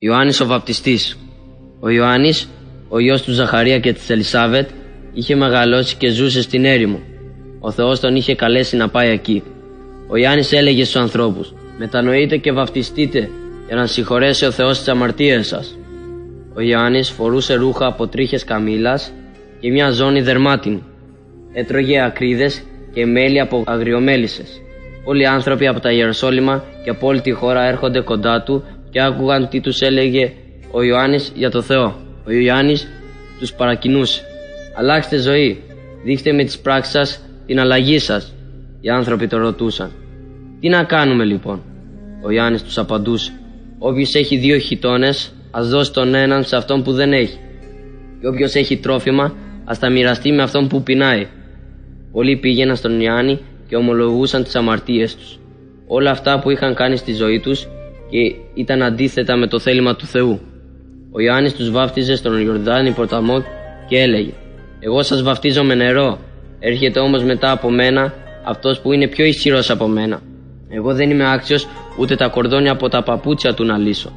Ιωάννης ο βαπτιστής. Ο Ιωάννης, ο γιος του Ζαχαρία και της Ελισάβετ, είχε μεγαλώσει και ζούσε στην έρημο. Ο Θεός τον είχε καλέσει να πάει εκεί. Ο Ιωάννης έλεγε στους ανθρώπους «Μετανοείτε και βαπτιστείτε για να συγχωρέσει ο Θεός τις αμαρτίες σας». Ο Ιωάννης φορούσε ρούχα από τρίχες καμήλας και μια ζώνη δερμάτινη. Έτρωγε ακρίδες και μέλι από αγριομέλισσες. Όλοι οι άνθρωποι από τα Ιεροσόλυμα και από όλη τη χώρα έρχονται κοντά του και άκουγαν τι τους έλεγε ο Ιωάννης για το Θεό. Ο Ιωάννης τους παρακινούσε. Αλλάξτε ζωή, δείχτε με τις πράξεις σας την αλλαγή σας. Οι άνθρωποι το ρωτούσαν. Τι να κάνουμε λοιπόν; Ο Ιωάννης τους απαντούσε. Όποιος έχει δύο χιτώνες ας δώσει τον έναν σε αυτόν που δεν έχει. Και όποιος έχει τρόφιμα ας τα μοιραστεί με αυτόν που πεινάει. Πολλοί πήγαιναν στον Ιωάννη και ομολογούσαν τις αμαρτίες τους. Όλα αυτά που είχαν κάνει στη ζωή τους και ήταν αντίθετα με το θέλημα του Θεού. Ο Ιωάννης τους βάφτιζε στον Ιορδάνη ποταμός και έλεγε «Εγώ σας βαφτίζω με νερό, έρχεται όμως μετά από μένα αυτός που είναι πιο ισχυρός από μένα. Εγώ δεν είμαι άξιος ούτε τα κορδόνια από τα παπούτσια του να λύσω.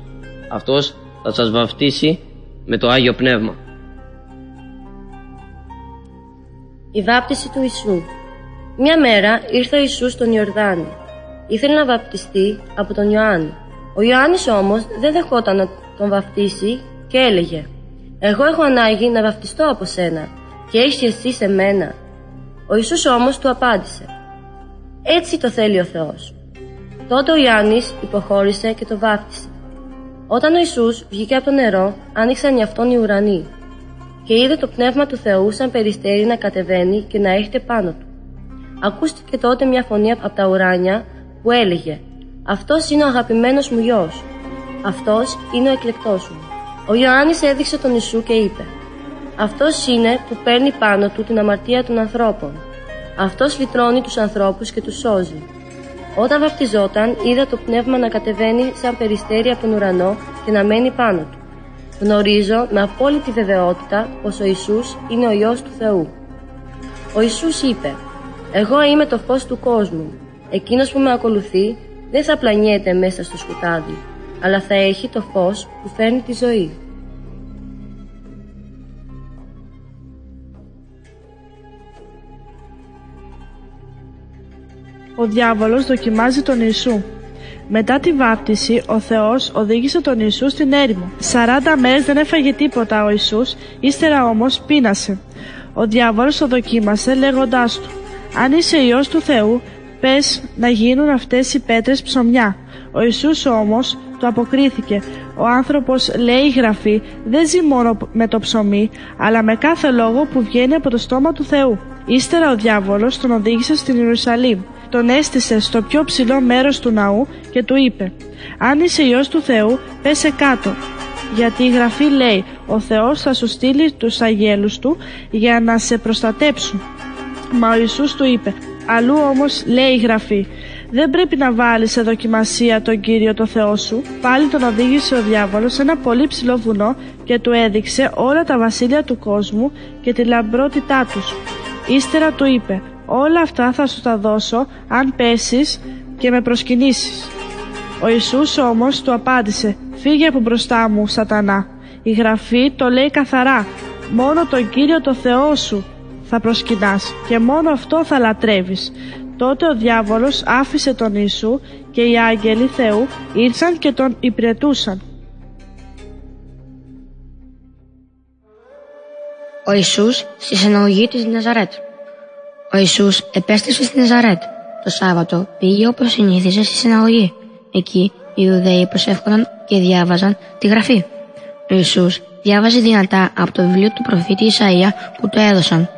Αυτός θα σας βαφτίσει με το Άγιο Πνεύμα». Η βάπτιση του Ιησού Μια μέρα ήρθε ο Ιησούς στον Ιορδάνη. Ήθελε να βαπτιστεί από τον Ιωάννη. Ο Ιωάννης όμως δεν δεχόταν να τον βαφτίσει και έλεγε «Εγώ έχω ανάγκη να βαφτιστώ από σένα και έχεις εσύ σε μένα». Ο Ιησούς όμως του απάντησε «Έτσι το θέλει ο Θεός». Τότε ο Ιωάννης υποχώρησε και το βάφτισε. Όταν ο Ιησούς βγήκε από το νερό, άνοιξαν οι αυτόν οι ουρανοί και είδε το πνεύμα του Θεού σαν περιστέρι να κατεβαίνει και να έρχεται πάνω του. Ακούστηκε τότε μια φωνή από τα ουράνια που έλεγε «Αυτός είναι ο αγαπημένος μου γιος, αυτός είναι ο εκλεκτός μου». Ο Ιωάννης έδειξε τον Ιησού και είπε «Αυτός είναι που παίρνει πάνω του την αμαρτία των ανθρώπων. Αυτός λυτρώνει τους ανθρώπους και τους σώζει». Όταν βαφτιζόταν, είδα το πνεύμα να κατεβαίνει σαν περιστέρι από τον ουρανό και να μένει πάνω του. Γνωρίζω με απόλυτη βεβαιότητα πως ο Ιησούς είναι ο Υιός του Θεού. Ο Ιησούς είπε «Εγώ είμαι το φως του κόσμου. Εκείνος που με ακολουθεί δεν θα πλανιέται μέσα στο σκοτάδι, αλλά θα έχει το φως που φέρνει τη ζωή». Ο διάβολος δοκιμάζει τον Ιησού. Μετά τη βάπτιση, ο Θεός οδήγησε τον Ιησού στην έρημο. 40 μέρες δεν έφαγε τίποτα ο Ιησούς, ύστερα όμως πείνασε. Ο διάβολος το δοκίμασε λέγοντάς του «Αν είσαι Υιός του Θεού, πες να γίνουν αυτές οι πέτρες ψωμιά». Ο Ιησούς όμως του αποκρίθηκε «Ο άνθρωπος, λέει η Γραφή, δεν ζει μόνο με το ψωμί, αλλά με κάθε λόγο που βγαίνει από το στόμα του Θεού». Ύστερα ο διάβολος τον οδήγησε στην Ιερουσαλήμ τον έστησε στο πιο ψηλό μέρος του ναού και του είπε «Αν είσαι Υιός του Θεού, πέσε κάτω». Γιατί η Γραφή λέει «Ο Θεός θα σου στείλει τους αγγέλους Του για να σε προστατέψουν». Μα ο Ιησούς του είπε «Αλλού όμως λέει η Γραφή δεν πρέπει να βάλεις σε δοκιμασία τον Κύριο το Θεό σου. Πάλι τον οδήγησε ο διάβολος σε ένα πολύ ψηλό βουνό και του έδειξε όλα τα βασίλεια του κόσμου και τη λαμπρότητά τους. Ύστερα του είπε όλα αυτά θα σου τα δώσω αν πέσεις και με προσκυνήσεις. Ο Ιησούς όμως του απάντησε «Φύγε από μπροστά μου, σατανά». Η Γραφή το λέει καθαρά «Μόνο τον Κύριο το Θεό σου θα προσκυνάς και μόνο αυτό θα λατρεύεις». Τότε ο διάβολος άφησε τον Ιησού και οι άγγελοι Θεού ήρθαν και τον υπηρετούσαν. Ο Ιησούς στη συναγωγή της Ναζαρέτ ο Ιησούς επέστρεψε στη Ναζαρέτ. Το Σάββατο πήγε όπως συνήθιζε στη συναγωγή. Εκεί οι Ιουδαίοι προσεύχονταν και διάβαζαν τη Γραφή. Ο Ιησούς διάβαζε δυνατά από το βιβλίο του προφήτη Ισαΐα που το έδωσαν.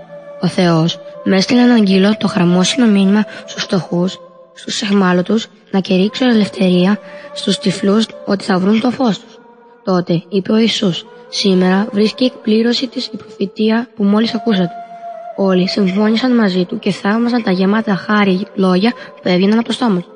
Ο Θεός με έστειλε έναν αγγείλο το χραμόσυνο μήνυμα στους φτωχούς, στους εχμάλωτους να κηρύξουν ελευθερία στους τυφλούς ότι θα βρουν το φως τους. Τότε είπε ο Ιησούς «Σήμερα βρίσκει εκπλήρωση της η προφητεία που μόλις ακούσατε». Όλοι συμφώνησαν μαζί του και θαύμαζαν τα γεμάτα χάρη λόγια που έβγαιναν από το στόμα του.